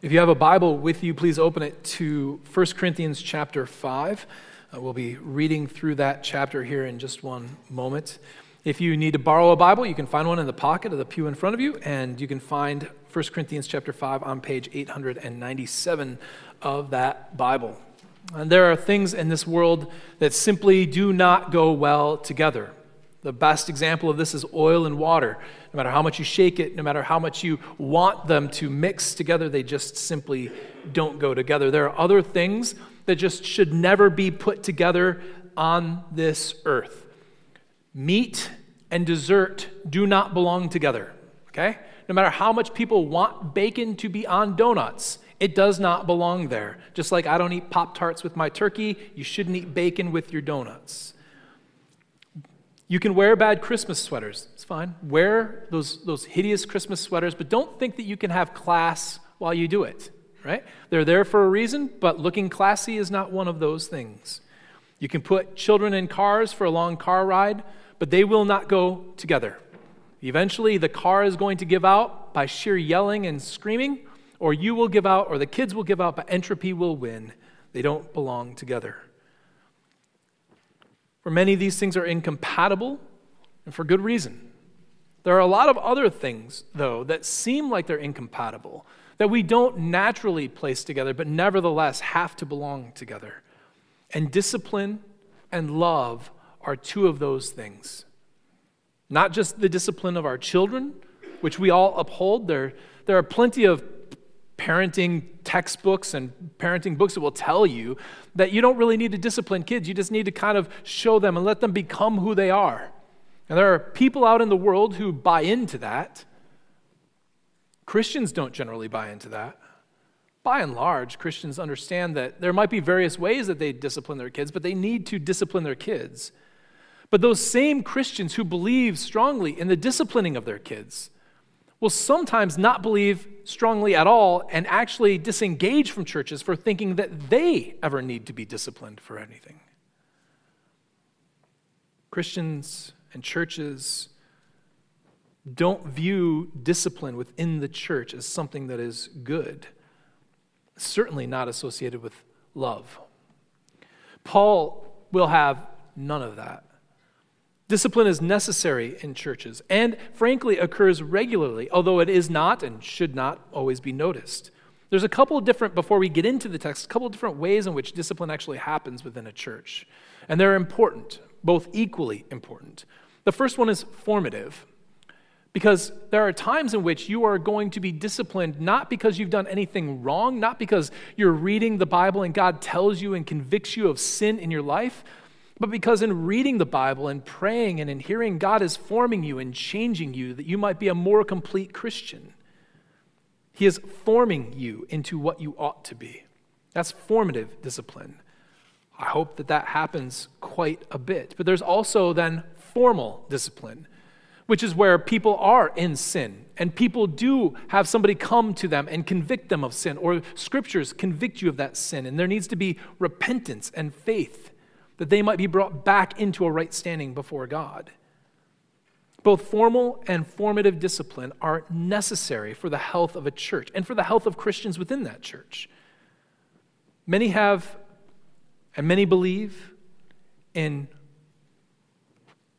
If you have a Bible with you, please open it to 1 Corinthians chapter 5. Uh, we'll be reading through that chapter here in just one moment. If you need to borrow a Bible, you can find one in the pocket of the pew in front of you, and you can find 1 Corinthians chapter 5 on page 897 of that Bible. And there are things in this world that simply do not go well together. The best example of this is oil and water. No matter how much you shake it, no matter how much you want them to mix together, they just simply don't go together. There are other things that just should never be put together on this earth. Meat and dessert do not belong together, okay? No matter how much people want bacon to be on donuts, it does not belong there. Just like I don't eat Pop Tarts with my turkey, you shouldn't eat bacon with your donuts. You can wear bad Christmas sweaters. It's fine. Wear those, those hideous Christmas sweaters, but don't think that you can have class while you do it, right? They're there for a reason, but looking classy is not one of those things. You can put children in cars for a long car ride, but they will not go together. Eventually, the car is going to give out by sheer yelling and screaming, or you will give out, or the kids will give out, but entropy will win. They don't belong together. For many, of these things are incompatible, and for good reason. There are a lot of other things, though, that seem like they're incompatible, that we don't naturally place together, but nevertheless have to belong together. And discipline and love are two of those things. Not just the discipline of our children, which we all uphold. There, there are plenty of parenting textbooks and parenting books that will tell you that you don't really need to discipline kids. You just need to kind of show them and let them become who they are. And there are people out in the world who buy into that. Christians don't generally buy into that. By and large, Christians understand that there might be various ways that they discipline their kids, but they need to discipline their kids. But those same Christians who believe strongly in the disciplining of their kids, will sometimes not believe strongly at all and actually disengage from churches for thinking that they ever need to be disciplined for anything. Christians and churches don't view discipline within the church as something that is good, certainly not associated with love. Paul will have none of that. Discipline is necessary in churches and, frankly, occurs regularly, although it is not and should not always be noticed. There's a couple of different, before we get into the text, a couple of different ways in which discipline actually happens within a church. And they're important, both equally important. The first one is formative, because there are times in which you are going to be disciplined not because you've done anything wrong, not because you're reading the Bible and God tells you and convicts you of sin in your life, but because in reading the Bible and praying and in hearing God is forming you and changing you that you might be a more complete Christian. He is forming you into what you ought to be. That's formative discipline. I hope that that happens quite a bit. But there's also then formal discipline, which is where people are in sin and people do have somebody come to them and convict them of sin, or scriptures convict you of that sin, and there needs to be repentance and faith that they might be brought back into a right standing before God. Both formal and formative discipline are necessary for the health of a church and for the health of Christians within that church. Many have, and many believe, in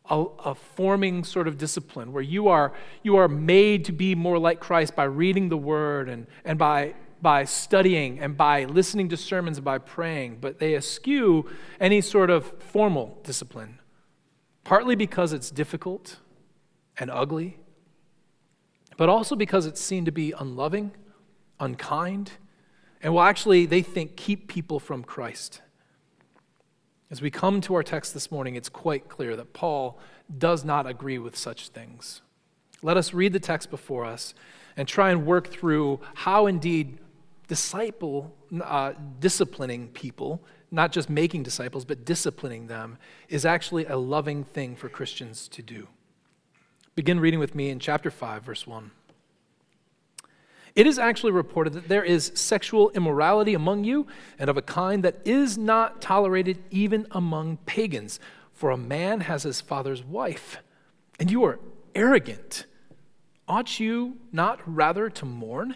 a, a, forming sort of discipline where you are, you are made to be more like Christ by reading the Word and, and by by studying and by listening to sermons and by praying, but they eschew any sort of formal discipline, partly because it's difficult and ugly, but also because it's seen to be unloving, unkind, and will actually, they think, keep people from Christ. As we come to our text this morning, it's quite clear that Paul does not agree with such things. Let us read the text before us and try and work through how indeed disciple, uh, disciplining people, not just making disciples, but disciplining them, is actually a loving thing for Christians to do. Begin reading with me in chapter 5, verse 1. It is actually reported that there is sexual immorality among you, and of a kind that is not tolerated even among pagans. For a man has his father's wife, and you are arrogant. Ought you not rather to mourn?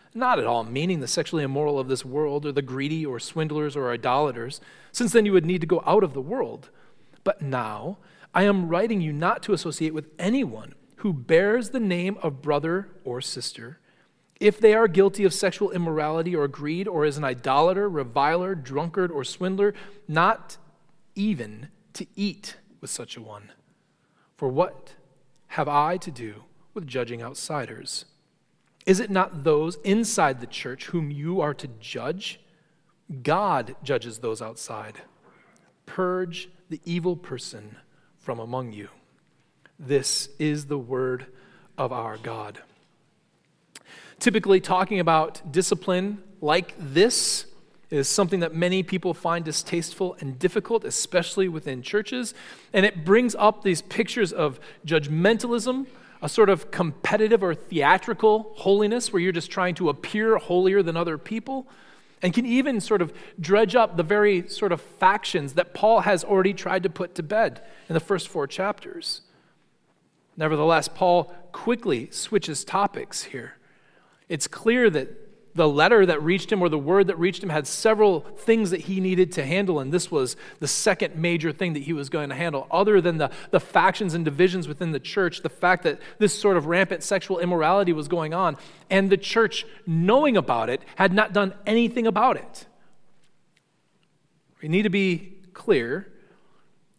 not at all meaning the sexually immoral of this world, or the greedy, or swindlers, or idolaters, since then you would need to go out of the world. But now I am writing you not to associate with anyone who bears the name of brother or sister, if they are guilty of sexual immorality or greed, or is an idolater, reviler, drunkard, or swindler, not even to eat with such a one. For what have I to do with judging outsiders? Is it not those inside the church whom you are to judge? God judges those outside. Purge the evil person from among you. This is the word of our God. Typically, talking about discipline like this is something that many people find distasteful and difficult, especially within churches. And it brings up these pictures of judgmentalism a sort of competitive or theatrical holiness where you're just trying to appear holier than other people, and can even sort of dredge up the very sort of factions that Paul has already tried to put to bed in the first four chapters. Nevertheless, Paul quickly switches topics here. It's clear that the letter that reached him or the word that reached him had several things that he needed to handle, and this was the second major thing that he was going to handle. Other than the, the factions and divisions within the church, the fact that this sort of rampant sexual immorality was going on, and the church, knowing about it, had not done anything about it. We need to be clear.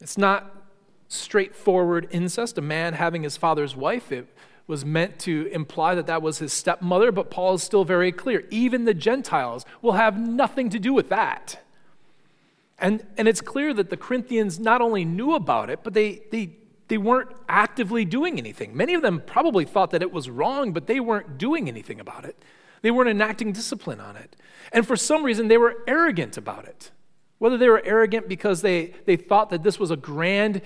It's not straightforward incest, a man having his father's wife. It, was meant to imply that that was his stepmother, but Paul is still very clear. Even the Gentiles will have nothing to do with that. And, and it's clear that the Corinthians not only knew about it, but they, they, they weren't actively doing anything. Many of them probably thought that it was wrong, but they weren't doing anything about it. They weren't enacting discipline on it. And for some reason, they were arrogant about it. Whether they were arrogant because they, they thought that this was a grand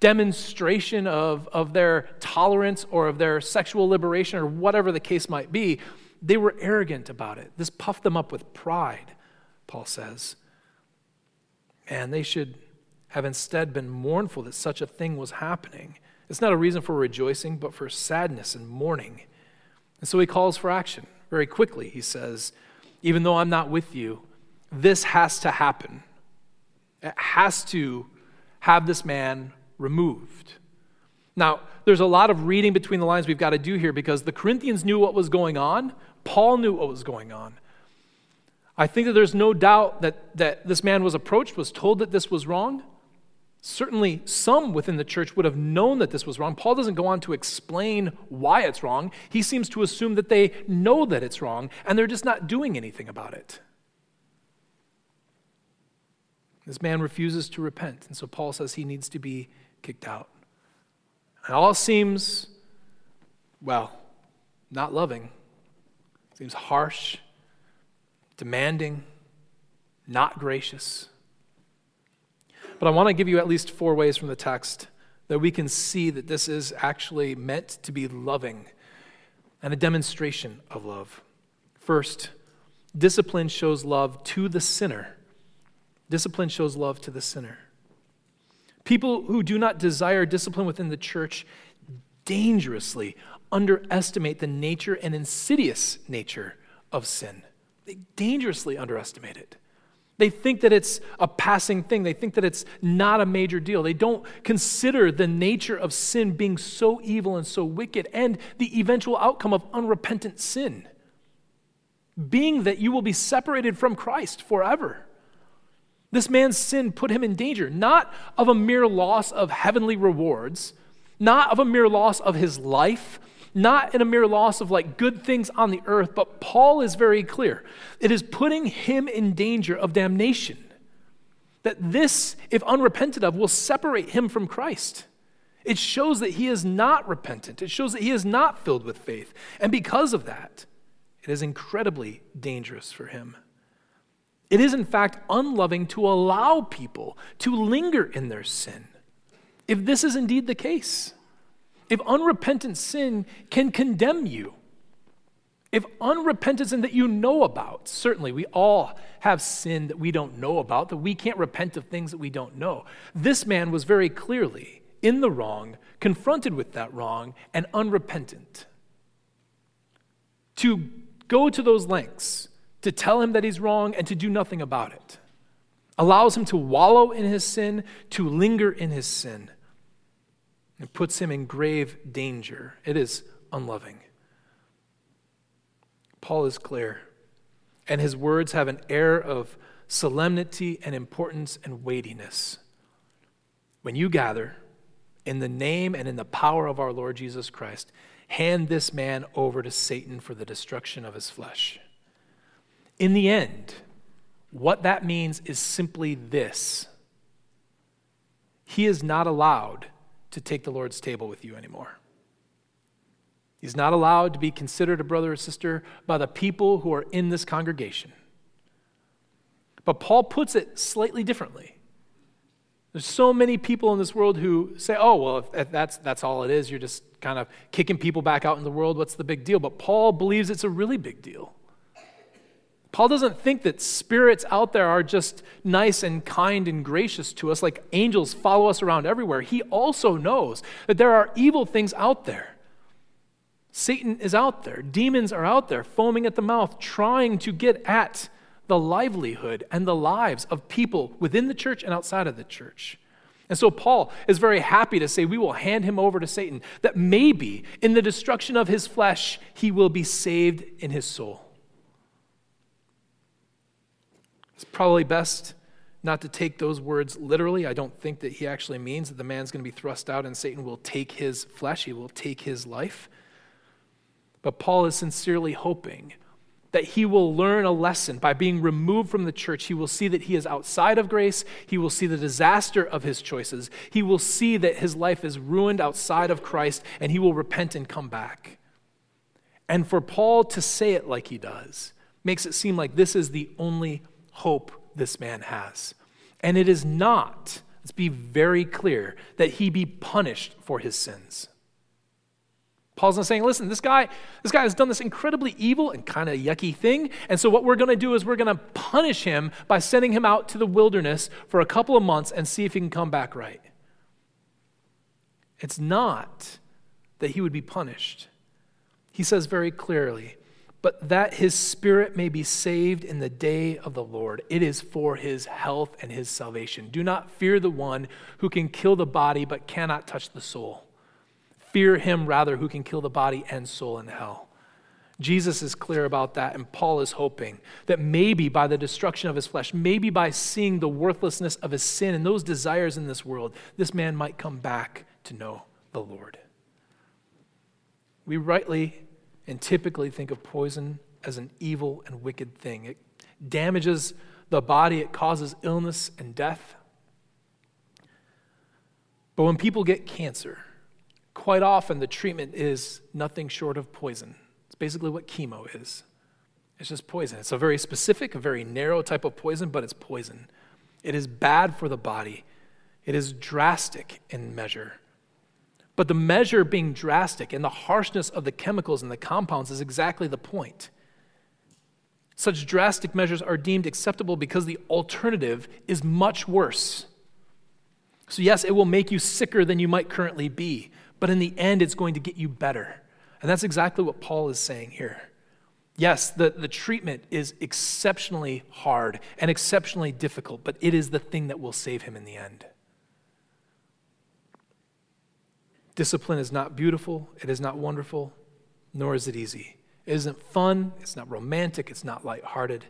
demonstration of, of their tolerance or of their sexual liberation or whatever the case might be, they were arrogant about it. This puffed them up with pride, Paul says. And they should have instead been mournful that such a thing was happening. It's not a reason for rejoicing, but for sadness and mourning. And so he calls for action very quickly. He says, Even though I'm not with you, this has to happen. It has to have this man removed. Now, there's a lot of reading between the lines we've got to do here because the Corinthians knew what was going on, Paul knew what was going on. I think that there's no doubt that, that this man was approached, was told that this was wrong. Certainly, some within the church would have known that this was wrong. Paul doesn't go on to explain why it's wrong. He seems to assume that they know that it's wrong and they're just not doing anything about it. This man refuses to repent, and so Paul says he needs to be kicked out. It all seems, well, not loving. seems harsh, demanding, not gracious. But I want to give you at least four ways from the text that we can see that this is actually meant to be loving and a demonstration of love. First, discipline shows love to the sinner. Discipline shows love to the sinner. People who do not desire discipline within the church dangerously underestimate the nature and insidious nature of sin. They dangerously underestimate it. They think that it's a passing thing. They think that it's not a major deal. They don't consider the nature of sin being so evil and so wicked and the eventual outcome of unrepentant sin being that you will be separated from Christ forever. This man's sin put him in danger, not of a mere loss of heavenly rewards, not of a mere loss of his life, not in a mere loss of like good things on the earth, but Paul is very clear. It is putting him in danger of damnation. That this, if unrepented of, will separate him from Christ. It shows that he is not repentant. It shows that he is not filled with faith. And because of that, it is incredibly dangerous for him. It is, in fact, unloving to allow people to linger in their sin. If this is indeed the case, if unrepentant sin can condemn you, if unrepentant sin that you know about, certainly we all have sin that we don't know about, that we can't repent of things that we don't know. This man was very clearly in the wrong, confronted with that wrong, and unrepentant. To go to those lengths to tell him that he's wrong and to do nothing about it. Allows him to wallow in his sin, to linger in his sin. It puts him in grave danger. It is unloving. Paul is clear, and his words have an air of solemnity and importance and weightiness. When you gather in the name and in the power of our Lord Jesus Christ, hand this man over to Satan for the destruction of his flesh. In the end, what that means is simply this He is not allowed to take the Lord's table with you anymore. He's not allowed to be considered a brother or sister by the people who are in this congregation. But Paul puts it slightly differently. There's so many people in this world who say, oh, well, if, that's, that's all it is, you're just kind of kicking people back out in the world, what's the big deal? But Paul believes it's a really big deal. Paul doesn't think that spirits out there are just nice and kind and gracious to us, like angels follow us around everywhere. He also knows that there are evil things out there. Satan is out there, demons are out there, foaming at the mouth, trying to get at the livelihood and the lives of people within the church and outside of the church. And so Paul is very happy to say, We will hand him over to Satan, that maybe in the destruction of his flesh, he will be saved in his soul. It's probably best not to take those words literally. I don't think that he actually means that the man's going to be thrust out and Satan will take his flesh, he will take his life. But Paul is sincerely hoping that he will learn a lesson by being removed from the church. He will see that he is outside of grace. He will see the disaster of his choices. He will see that his life is ruined outside of Christ, and he will repent and come back. And for Paul to say it like he does makes it seem like this is the only hope this man has. And it is not, let's be very clear, that he be punished for his sins. Paul's not saying, listen, this guy, this guy has done this incredibly evil and kind of yucky thing. And so what we're going to do is we're going to punish him by sending him out to the wilderness for a couple of months and see if he can come back right. It's not that he would be punished. He says very clearly, but that his spirit may be saved in the day of the Lord. It is for his health and his salvation. Do not fear the one who can kill the body but cannot touch the soul. Fear him rather who can kill the body and soul in hell. Jesus is clear about that, and Paul is hoping that maybe by the destruction of his flesh, maybe by seeing the worthlessness of his sin and those desires in this world, this man might come back to know the Lord. We rightly and typically think of poison as an evil and wicked thing. It damages the body, it causes illness and death. But when people get cancer, quite often the treatment is nothing short of poison. It's basically what chemo is. It's just poison. It's a very specific, a very narrow type of poison, but it's poison. It is bad for the body. It is drastic in measure. But the measure being drastic and the harshness of the chemicals and the compounds is exactly the point. Such drastic measures are deemed acceptable because the alternative is much worse. So, yes, it will make you sicker than you might currently be, but in the end, it's going to get you better. And that's exactly what Paul is saying here. Yes, the, the treatment is exceptionally hard and exceptionally difficult, but it is the thing that will save him in the end. Discipline is not beautiful, it is not wonderful, nor is it easy. It isn't fun, it's not romantic, it's not lighthearted.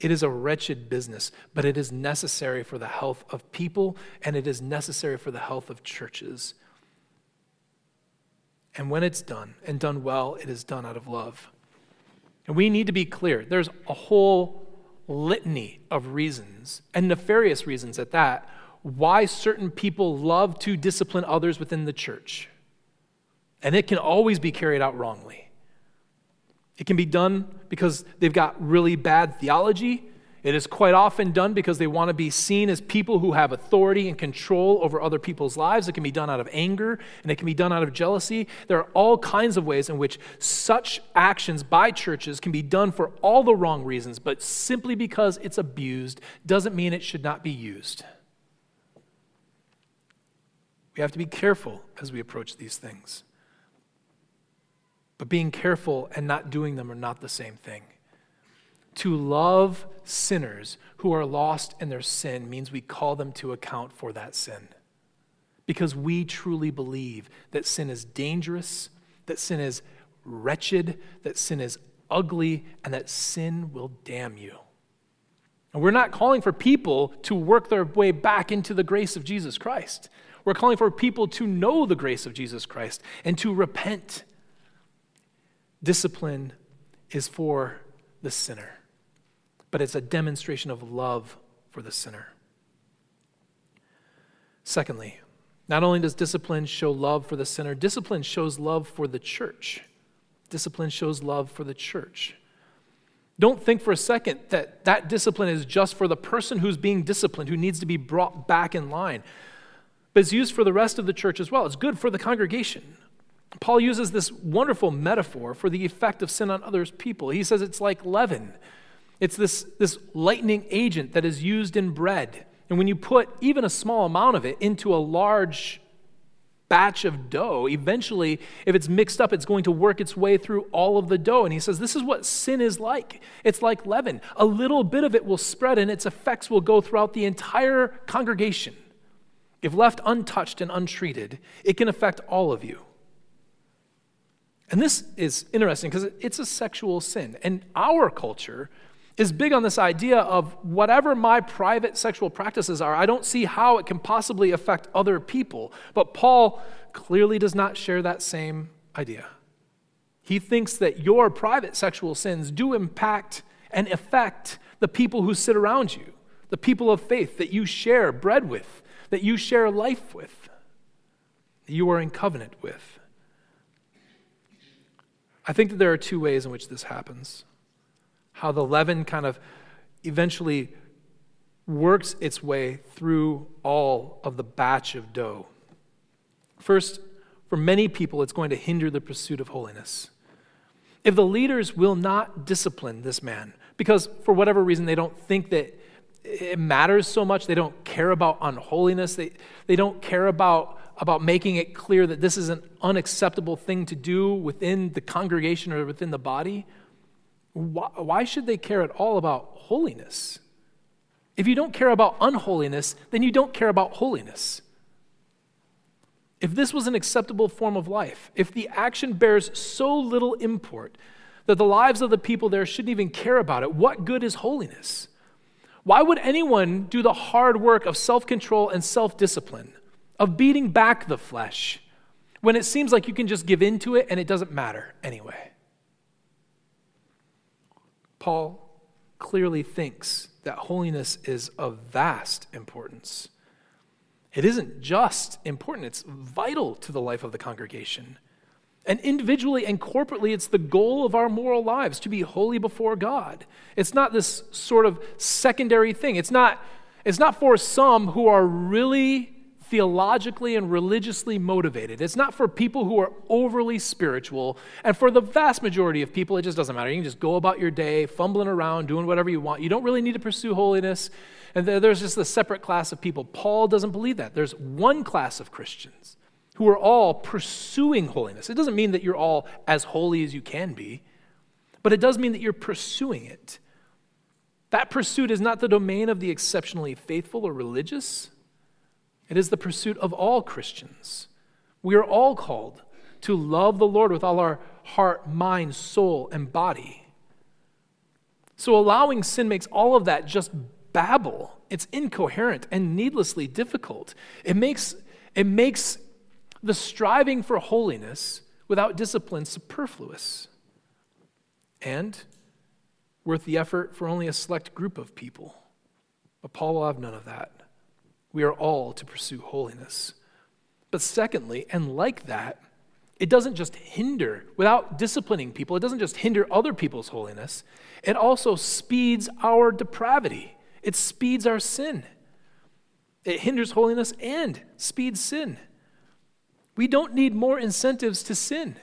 It is a wretched business, but it is necessary for the health of people and it is necessary for the health of churches. And when it's done and done well, it is done out of love. And we need to be clear there's a whole litany of reasons, and nefarious reasons at that, why certain people love to discipline others within the church. And it can always be carried out wrongly. It can be done because they've got really bad theology. It is quite often done because they want to be seen as people who have authority and control over other people's lives. It can be done out of anger and it can be done out of jealousy. There are all kinds of ways in which such actions by churches can be done for all the wrong reasons, but simply because it's abused doesn't mean it should not be used. We have to be careful as we approach these things. But being careful and not doing them are not the same thing. To love sinners who are lost in their sin means we call them to account for that sin. Because we truly believe that sin is dangerous, that sin is wretched, that sin is ugly, and that sin will damn you. And we're not calling for people to work their way back into the grace of Jesus Christ. We're calling for people to know the grace of Jesus Christ and to repent Discipline is for the sinner, but it's a demonstration of love for the sinner. Secondly, not only does discipline show love for the sinner, discipline shows love for the church. Discipline shows love for the church. Don't think for a second that that discipline is just for the person who's being disciplined, who needs to be brought back in line. But it's used for the rest of the church as well. It's good for the congregation. Paul uses this wonderful metaphor for the effect of sin on others' people. He says it's like leaven. It's this, this lightning agent that is used in bread. And when you put even a small amount of it into a large batch of dough, eventually, if it's mixed up, it's going to work its way through all of the dough. And he says, This is what sin is like. It's like leaven. A little bit of it will spread, and its effects will go throughout the entire congregation. If left untouched and untreated, it can affect all of you. And this is interesting because it's a sexual sin. And our culture is big on this idea of whatever my private sexual practices are, I don't see how it can possibly affect other people. But Paul clearly does not share that same idea. He thinks that your private sexual sins do impact and affect the people who sit around you, the people of faith that you share bread with, that you share life with, that you are in covenant with. I think that there are two ways in which this happens. How the leaven kind of eventually works its way through all of the batch of dough. First, for many people, it's going to hinder the pursuit of holiness. If the leaders will not discipline this man, because for whatever reason they don't think that it matters so much, they don't care about unholiness, they, they don't care about about making it clear that this is an unacceptable thing to do within the congregation or within the body, why, why should they care at all about holiness? If you don't care about unholiness, then you don't care about holiness. If this was an acceptable form of life, if the action bears so little import that the lives of the people there shouldn't even care about it, what good is holiness? Why would anyone do the hard work of self control and self discipline? of beating back the flesh when it seems like you can just give in to it and it doesn't matter anyway. Paul clearly thinks that holiness is of vast importance. It isn't just important, it's vital to the life of the congregation. And individually and corporately, it's the goal of our moral lives to be holy before God. It's not this sort of secondary thing. It's not, it's not for some who are really theologically and religiously motivated. It's not for people who are overly spiritual. And for the vast majority of people, it just doesn't matter. You can just go about your day, fumbling around, doing whatever you want. You don't really need to pursue holiness. And there's just a separate class of people. Paul doesn't believe that. There's one class of Christians who are all pursuing holiness. It doesn't mean that you're all as holy as you can be, but it does mean that you're pursuing it. That pursuit is not the domain of the exceptionally faithful or religious. It is the pursuit of all Christians. We are all called to love the Lord with all our heart, mind, soul, and body. So allowing sin makes all of that just babble. It's incoherent and needlessly difficult. It makes, it makes the striving for holiness without discipline superfluous and worth the effort for only a select group of people. But Paul will have none of that. We are all to pursue holiness. But secondly, and like that, it doesn't just hinder, without disciplining people, it doesn't just hinder other people's holiness, it also speeds our depravity. It speeds our sin. It hinders holiness and speeds sin. We don't need more incentives to sin.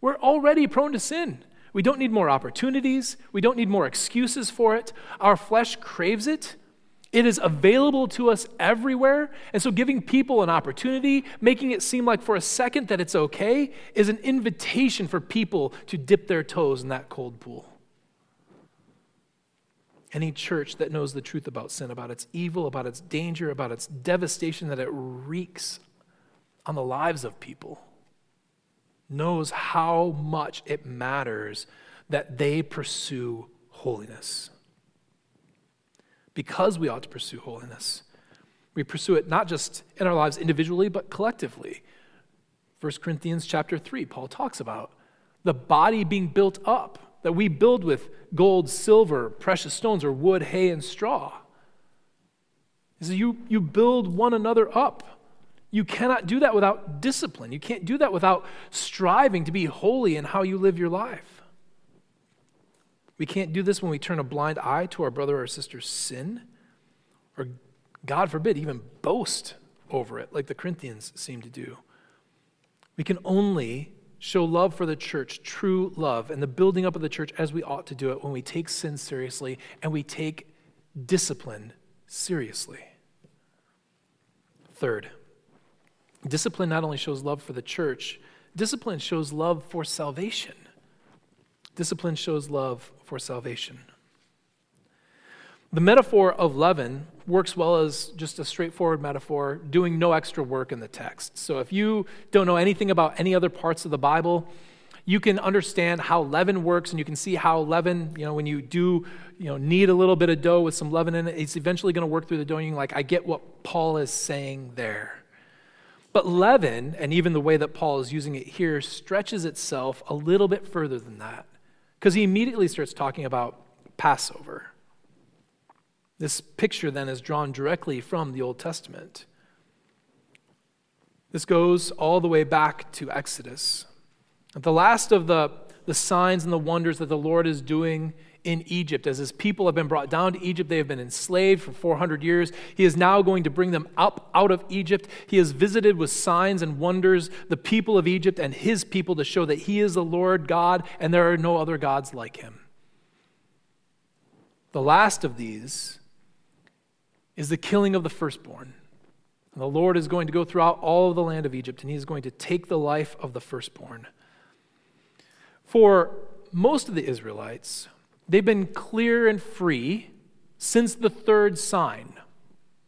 We're already prone to sin. We don't need more opportunities. We don't need more excuses for it. Our flesh craves it. It is available to us everywhere. And so, giving people an opportunity, making it seem like for a second that it's okay, is an invitation for people to dip their toes in that cold pool. Any church that knows the truth about sin, about its evil, about its danger, about its devastation that it wreaks on the lives of people, knows how much it matters that they pursue holiness because we ought to pursue holiness. We pursue it not just in our lives individually, but collectively. 1 Corinthians chapter 3, Paul talks about the body being built up, that we build with gold, silver, precious stones, or wood, hay, and straw. He says, you, you build one another up. You cannot do that without discipline. You can't do that without striving to be holy in how you live your life. We can't do this when we turn a blind eye to our brother or sister's sin, or God forbid, even boast over it, like the Corinthians seem to do. We can only show love for the church, true love, and the building up of the church as we ought to do it when we take sin seriously and we take discipline seriously. Third, discipline not only shows love for the church, discipline shows love for salvation. Discipline shows love for salvation. The metaphor of leaven works well as just a straightforward metaphor, doing no extra work in the text. So if you don't know anything about any other parts of the Bible, you can understand how leaven works and you can see how leaven, you know, when you do, you know, knead a little bit of dough with some leaven in it, it's eventually going to work through the dough and you're like, I get what Paul is saying there. But leaven, and even the way that Paul is using it here, stretches itself a little bit further than that. Because he immediately starts talking about Passover. This picture then is drawn directly from the Old Testament. This goes all the way back to Exodus. The last of the, the signs and the wonders that the Lord is doing in Egypt. As his people have been brought down to Egypt, they have been enslaved for 400 years. He is now going to bring them up out of Egypt. He has visited with signs and wonders the people of Egypt and his people to show that he is the Lord God and there are no other gods like him. The last of these is the killing of the firstborn. And the Lord is going to go throughout all of the land of Egypt and he is going to take the life of the firstborn. For most of the Israelites, They've been clear and free since the third sign.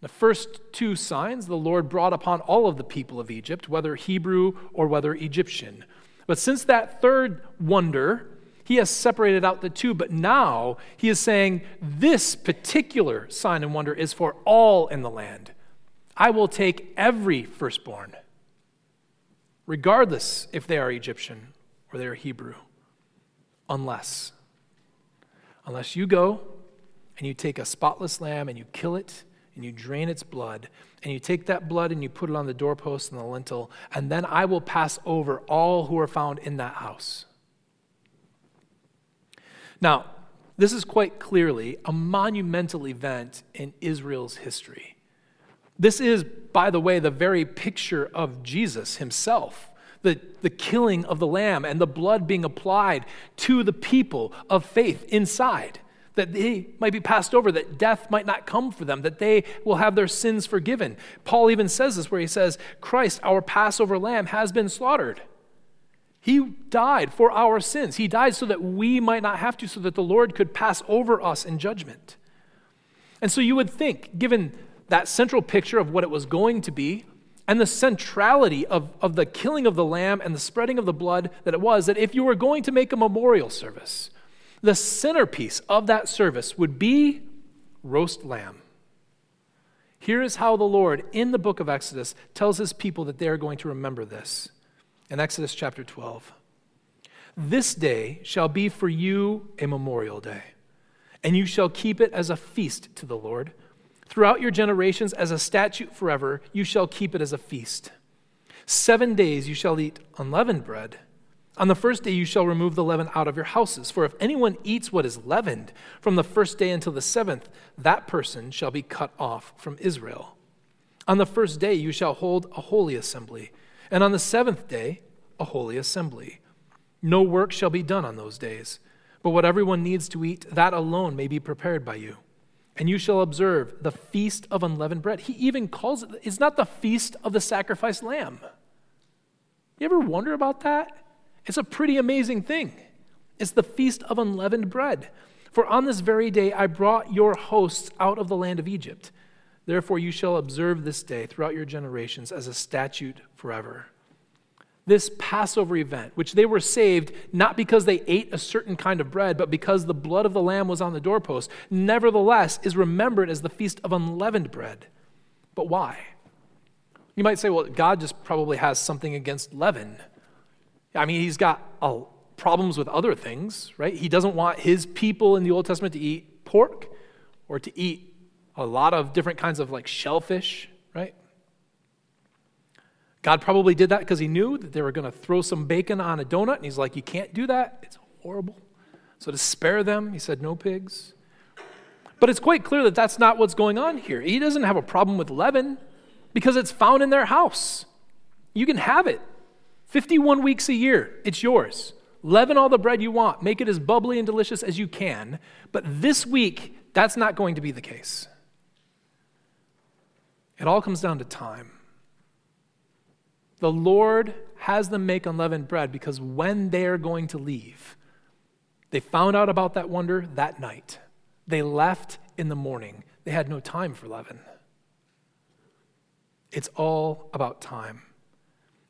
The first two signs the Lord brought upon all of the people of Egypt, whether Hebrew or whether Egyptian. But since that third wonder, he has separated out the two, but now he is saying this particular sign and wonder is for all in the land. I will take every firstborn, regardless if they are Egyptian or they are Hebrew, unless unless you go and you take a spotless lamb and you kill it and you drain its blood and you take that blood and you put it on the doorpost and the lintel, and then I will pass over all who are found in that house. Now, this is quite clearly a monumental event in Israel's history. This is, by the way, the very picture of Jesus himself the, the killing of the lamb and the blood being applied to the people of faith inside, that they might be passed over, that death might not come for them, that they will have their sins forgiven. Paul even says this, where he says, Christ, our Passover lamb, has been slaughtered. He died for our sins. He died so that we might not have to, so that the Lord could pass over us in judgment. And so you would think, given that central picture of what it was going to be, and the centrality of, of the killing of the lamb and the spreading of the blood that it was that if you were going to make a memorial service, The centerpiece of that service would be roast lamb. Here is how the Lord, in the book of Exodus, tells his people that they are going to remember this. In Exodus chapter 12, this day shall be for you a memorial day, and you shall keep it as a feast to the Lord. Throughout your generations, as a statute forever, you shall keep it as a feast. Seven days you shall eat unleavened bread. On the first day you shall remove the leaven out of your houses. For if anyone eats what is leavened from the first day until the seventh, that person shall be cut off from Israel. On the first day you shall hold a holy assembly, and on the seventh day a holy assembly. No work shall be done on those days, but what everyone needs to eat, that alone may be prepared by you. And you shall observe the feast of unleavened bread. He even calls it, it's not the feast of the sacrificed lamb. You ever wonder about that? It's a pretty amazing thing. It's the feast of unleavened bread. For on this very day I brought your hosts out of the land of Egypt. Therefore you shall observe this day throughout your generations as a statute forever. This Passover event, which they were saved not because they ate a certain kind of bread, but because the blood of the lamb was on the doorpost, nevertheless is remembered as the feast of unleavened bread. But why? You might say, well, God just probably has something against leaven. I mean, he's got uh, problems with other things, right? He doesn't want his people in the Old Testament to eat pork or to eat a lot of different kinds of like shellfish? God probably did that because he knew that they were going to throw some bacon on a donut, and he's like, You can't do that. It's horrible. So to spare them, he said, No pigs. But it's quite clear that that's not what's going on here. He doesn't have a problem with leaven because it's found in their house. You can have it. 51 weeks a year, it's yours. Leaven all the bread you want, make it as bubbly and delicious as you can. But this week, that's not going to be the case. It all comes down to time. The Lord has them make unleavened bread because when they are going to leave, they found out about that wonder that night. They left in the morning. They had no time for leaven. It's all about time.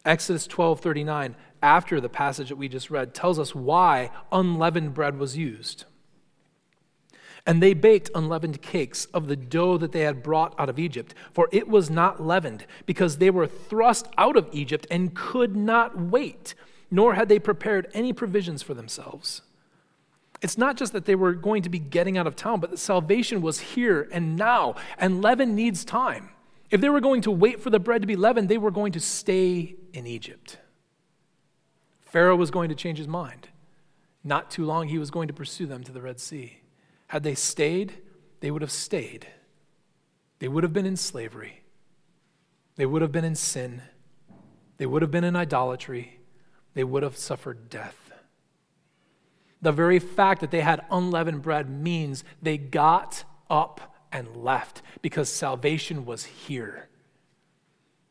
Exodus 12:39, after the passage that we just read, tells us why unleavened bread was used. And they baked unleavened cakes of the dough that they had brought out of Egypt, for it was not leavened, because they were thrust out of Egypt and could not wait, nor had they prepared any provisions for themselves. It's not just that they were going to be getting out of town, but that salvation was here and now, and leaven needs time. If they were going to wait for the bread to be leavened, they were going to stay in Egypt. Pharaoh was going to change his mind. Not too long, he was going to pursue them to the Red Sea. Had they stayed, they would have stayed. They would have been in slavery. They would have been in sin. They would have been in idolatry. They would have suffered death. The very fact that they had unleavened bread means they got up and left because salvation was here.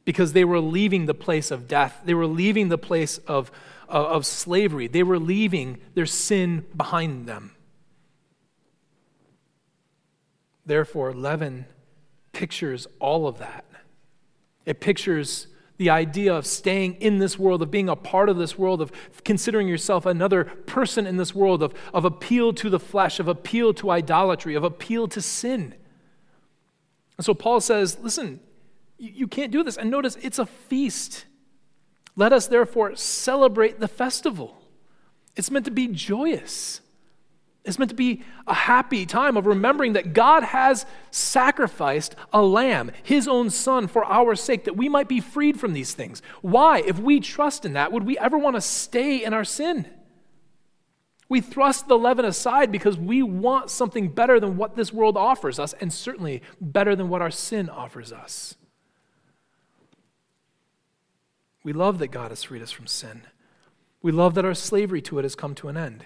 Because they were leaving the place of death, they were leaving the place of, of, of slavery, they were leaving their sin behind them. Therefore, leaven pictures all of that. It pictures the idea of staying in this world, of being a part of this world, of considering yourself another person in this world, of, of appeal to the flesh, of appeal to idolatry, of appeal to sin. And so Paul says, listen, you, you can't do this. And notice, it's a feast. Let us therefore celebrate the festival. It's meant to be joyous. It's meant to be a happy time of remembering that God has sacrificed a lamb, his own son, for our sake, that we might be freed from these things. Why, if we trust in that, would we ever want to stay in our sin? We thrust the leaven aside because we want something better than what this world offers us, and certainly better than what our sin offers us. We love that God has freed us from sin. We love that our slavery to it has come to an end.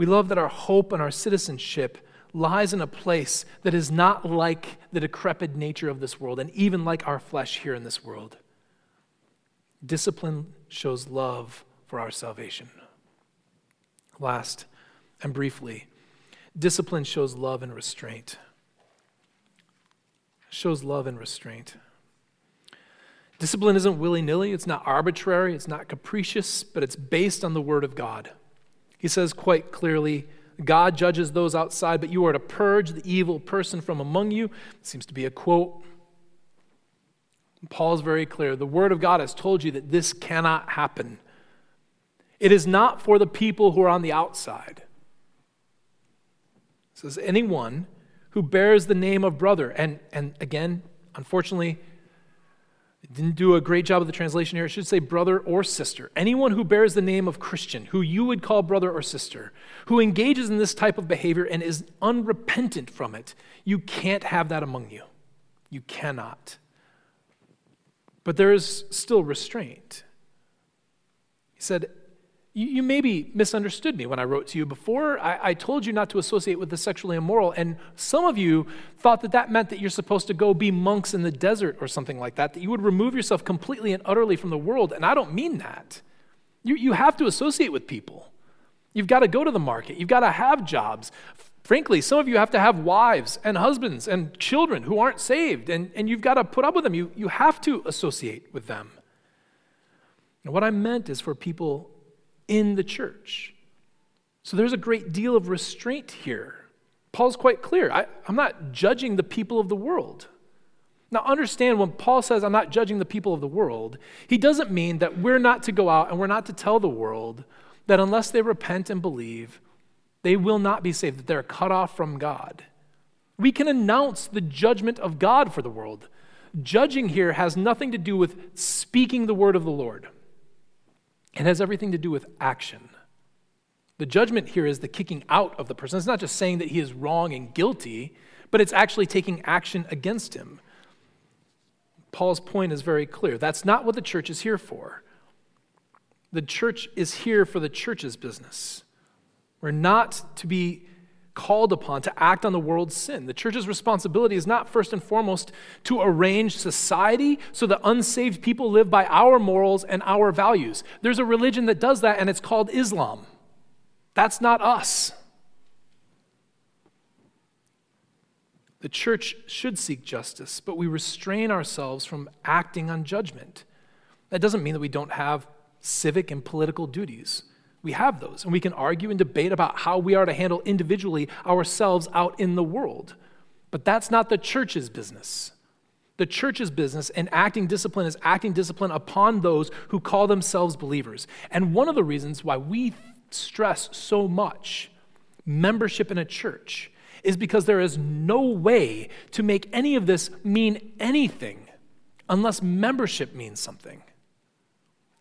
We love that our hope and our citizenship lies in a place that is not like the decrepit nature of this world, and even like our flesh here in this world. Discipline shows love for our salvation. Last and briefly, discipline shows love and restraint. Shows love and restraint. Discipline isn't willy nilly, it's not arbitrary, it's not capricious, but it's based on the Word of God. He says quite clearly God judges those outside, but you are to purge the evil person from among you. It seems to be a quote. Paul is very clear. The Word of God has told you that this cannot happen. It is not for the people who are on the outside. It says, anyone who bears the name of brother, and, and again, unfortunately, didn't do a great job of the translation here. It should say brother or sister. Anyone who bears the name of Christian, who you would call brother or sister, who engages in this type of behavior and is unrepentant from it, you can't have that among you. You cannot. But there is still restraint. He said, you, you, maybe misunderstood me when I wrote to you before. I, I, told you not to associate with the sexually immoral, and some of you thought that that meant that you're supposed to go be monks in the desert or something like that, that you would remove yourself completely and utterly from the world, and I don't mean that. You, you have to associate with people. You've got to go to the market, you've got to have jobs. Frankly, some of you have to have wives and husbands and children who aren't saved, and, and you've got to put up with them. You, you have to associate with them. And what I meant is for people in the church. So there's a great deal of restraint here. Paul's quite clear. I, am not judging the people of the world. Now, understand when Paul says, I'm not judging the people of the world, he doesn't mean that we're not to go out and we're not to tell the world that unless they repent and believe, they will not be saved, that they're cut off from God. We can announce the judgment of God for the world. Judging here has nothing to do with speaking the word of the Lord. It has everything to do with action. The judgment here is the kicking out of the person. It's not just saying that he is wrong and guilty, but it's actually taking action against him. Paul's point is very clear. That's not what the church is here for. The church is here for the church's business. We're not to be called upon to act on the world's sin. The church's responsibility is not first and foremost to arrange society so that unsaved people live by our morals and our values. There's a religion that does that, and it's called Islam. That's not us. The church should seek justice, but we restrain ourselves from acting on judgment. That doesn't mean that we don't have civic and political duties. We have those, and we can argue and debate about how we are to handle individually ourselves out in the world. But that's not the church's business. The church's business and acting discipline is acting discipline upon those who call themselves believers. And one of the reasons why we stress so much membership in a church is because there is no way to make any of this mean anything unless membership means something.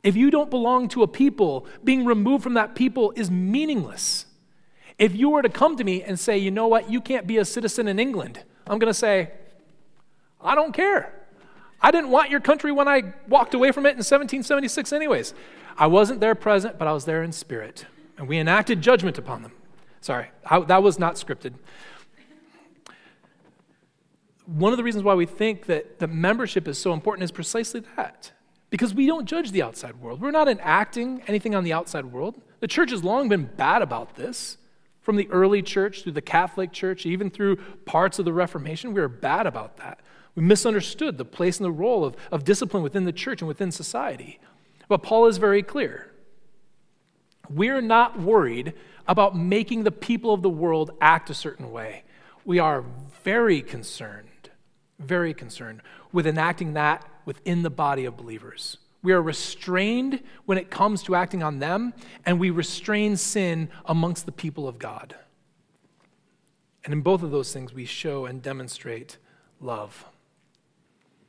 If you don't belong to a people, being removed from that people is meaningless. If you were to come to me and say, you know what, you can't be a citizen in England, I'm going to say, I don't care. I didn't want your country when I walked away from it in 1776, anyways. I wasn't there present, but I was there in spirit. And we enacted judgment upon them. Sorry, I, that was not scripted. One of the reasons why we think that, that membership is so important is precisely that because we don't judge the outside world. We're not enacting anything on the outside world. The church has long been bad about this. From the early church through the Catholic Church, even through parts of the Reformation, we were bad about that. We misunderstood the place and the role of, of discipline within the church and within society. But Paul is very clear. We're not worried about making the people of the world act a certain way. We are very concerned, very concerned with enacting that within the body of believers. We are restrained when it comes to acting on them, and we restrain sin amongst the people of God. And in both of those things, we show and demonstrate love.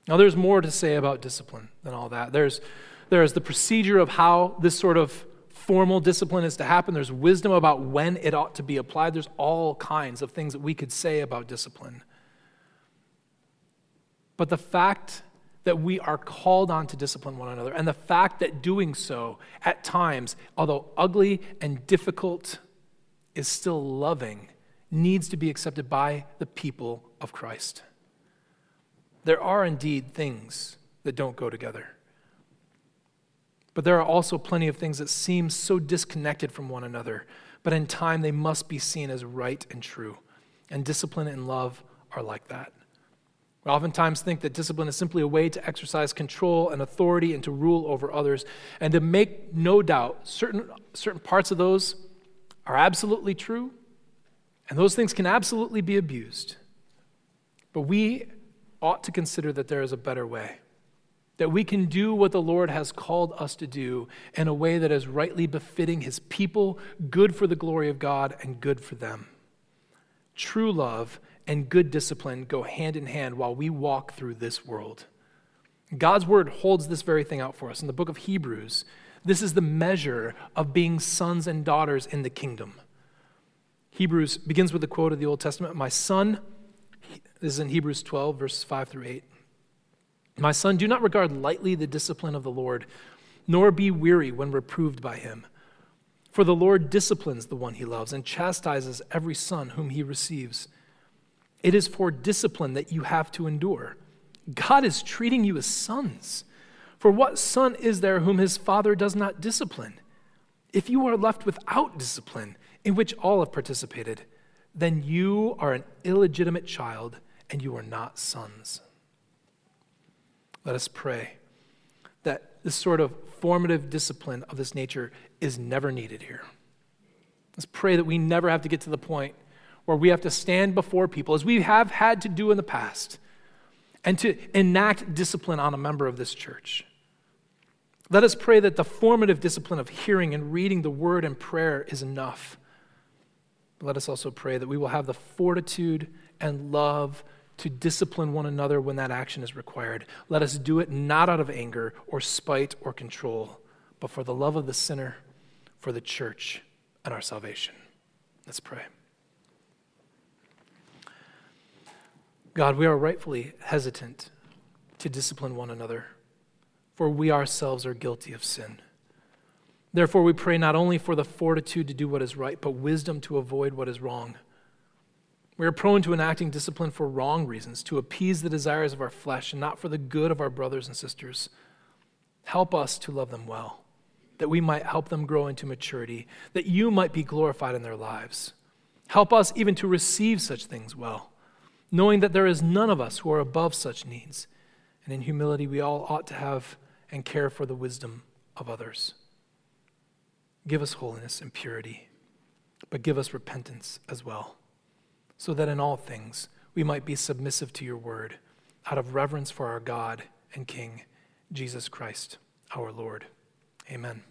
Now, there's more to say about discipline than all that. There's, there's the procedure of how this sort of formal discipline is to happen, there's wisdom about when it ought to be applied. There's all kinds of things that we could say about discipline. But the fact that we are called on to discipline one another, and the fact that doing so at times, although ugly and difficult, is still loving, needs to be accepted by the people of Christ. There are indeed things that don't go together. But there are also plenty of things that seem so disconnected from one another, but in time they must be seen as right and true. And discipline and love are like that. We oftentimes think that discipline is simply a way to exercise control and authority and to rule over others. And to make no doubt, certain, certain parts of those are absolutely true, And those things can absolutely be abused. But we ought to consider that there is a better way. That we can do what the Lord has called us to do in a way that is rightly befitting his people, good for the glory of God, and good for them. True love and good discipline go hand in hand while we walk through this world. God's word holds this very thing out for us. In the book of Hebrews, this is the measure of being sons and daughters in the kingdom. Hebrews begins with a quote of the Old Testament My son, this is in Hebrews 12, verses 5 through 8. My son, do not regard lightly the discipline of the Lord, nor be weary when reproved by him. For the Lord disciplines the one he loves and chastises every son whom he receives. It is for discipline that you have to endure. God is treating you as sons. For what son is there whom his father does not discipline? If you are left without discipline, in which all have participated, then you are an illegitimate child and you are not sons. Let us pray that this sort of formative discipline of this nature is never needed here. Let's pray that we never have to get to the point where we have to stand before people, as we have had to do in the past, and to enact discipline on a member of this church. Let us pray that the formative discipline of hearing and reading the word and prayer is enough. Let us also pray that we will have the fortitude and love to discipline one another when that action is required. Let us do it not out of anger or spite or control, but for the love of the sinner, for the church, and our salvation. Let's pray. God, we are rightfully hesitant to discipline one another, for we ourselves are guilty of sin. Therefore, we pray not only for the fortitude to do what is right, but wisdom to avoid what is wrong. We are prone to enacting discipline for wrong reasons, to appease the desires of our flesh and not for the good of our brothers and sisters. Help us to love them well, that we might help them grow into maturity, that you might be glorified in their lives. Help us even to receive such things well knowing that there is none of us who are above such needs. And in humility, we all ought to have and care for the wisdom of others. Give us holiness and purity, but give us repentance as well, so that in all things we might be submissive to your word out of reverence for our God and King, Jesus Christ, our Lord. Amen.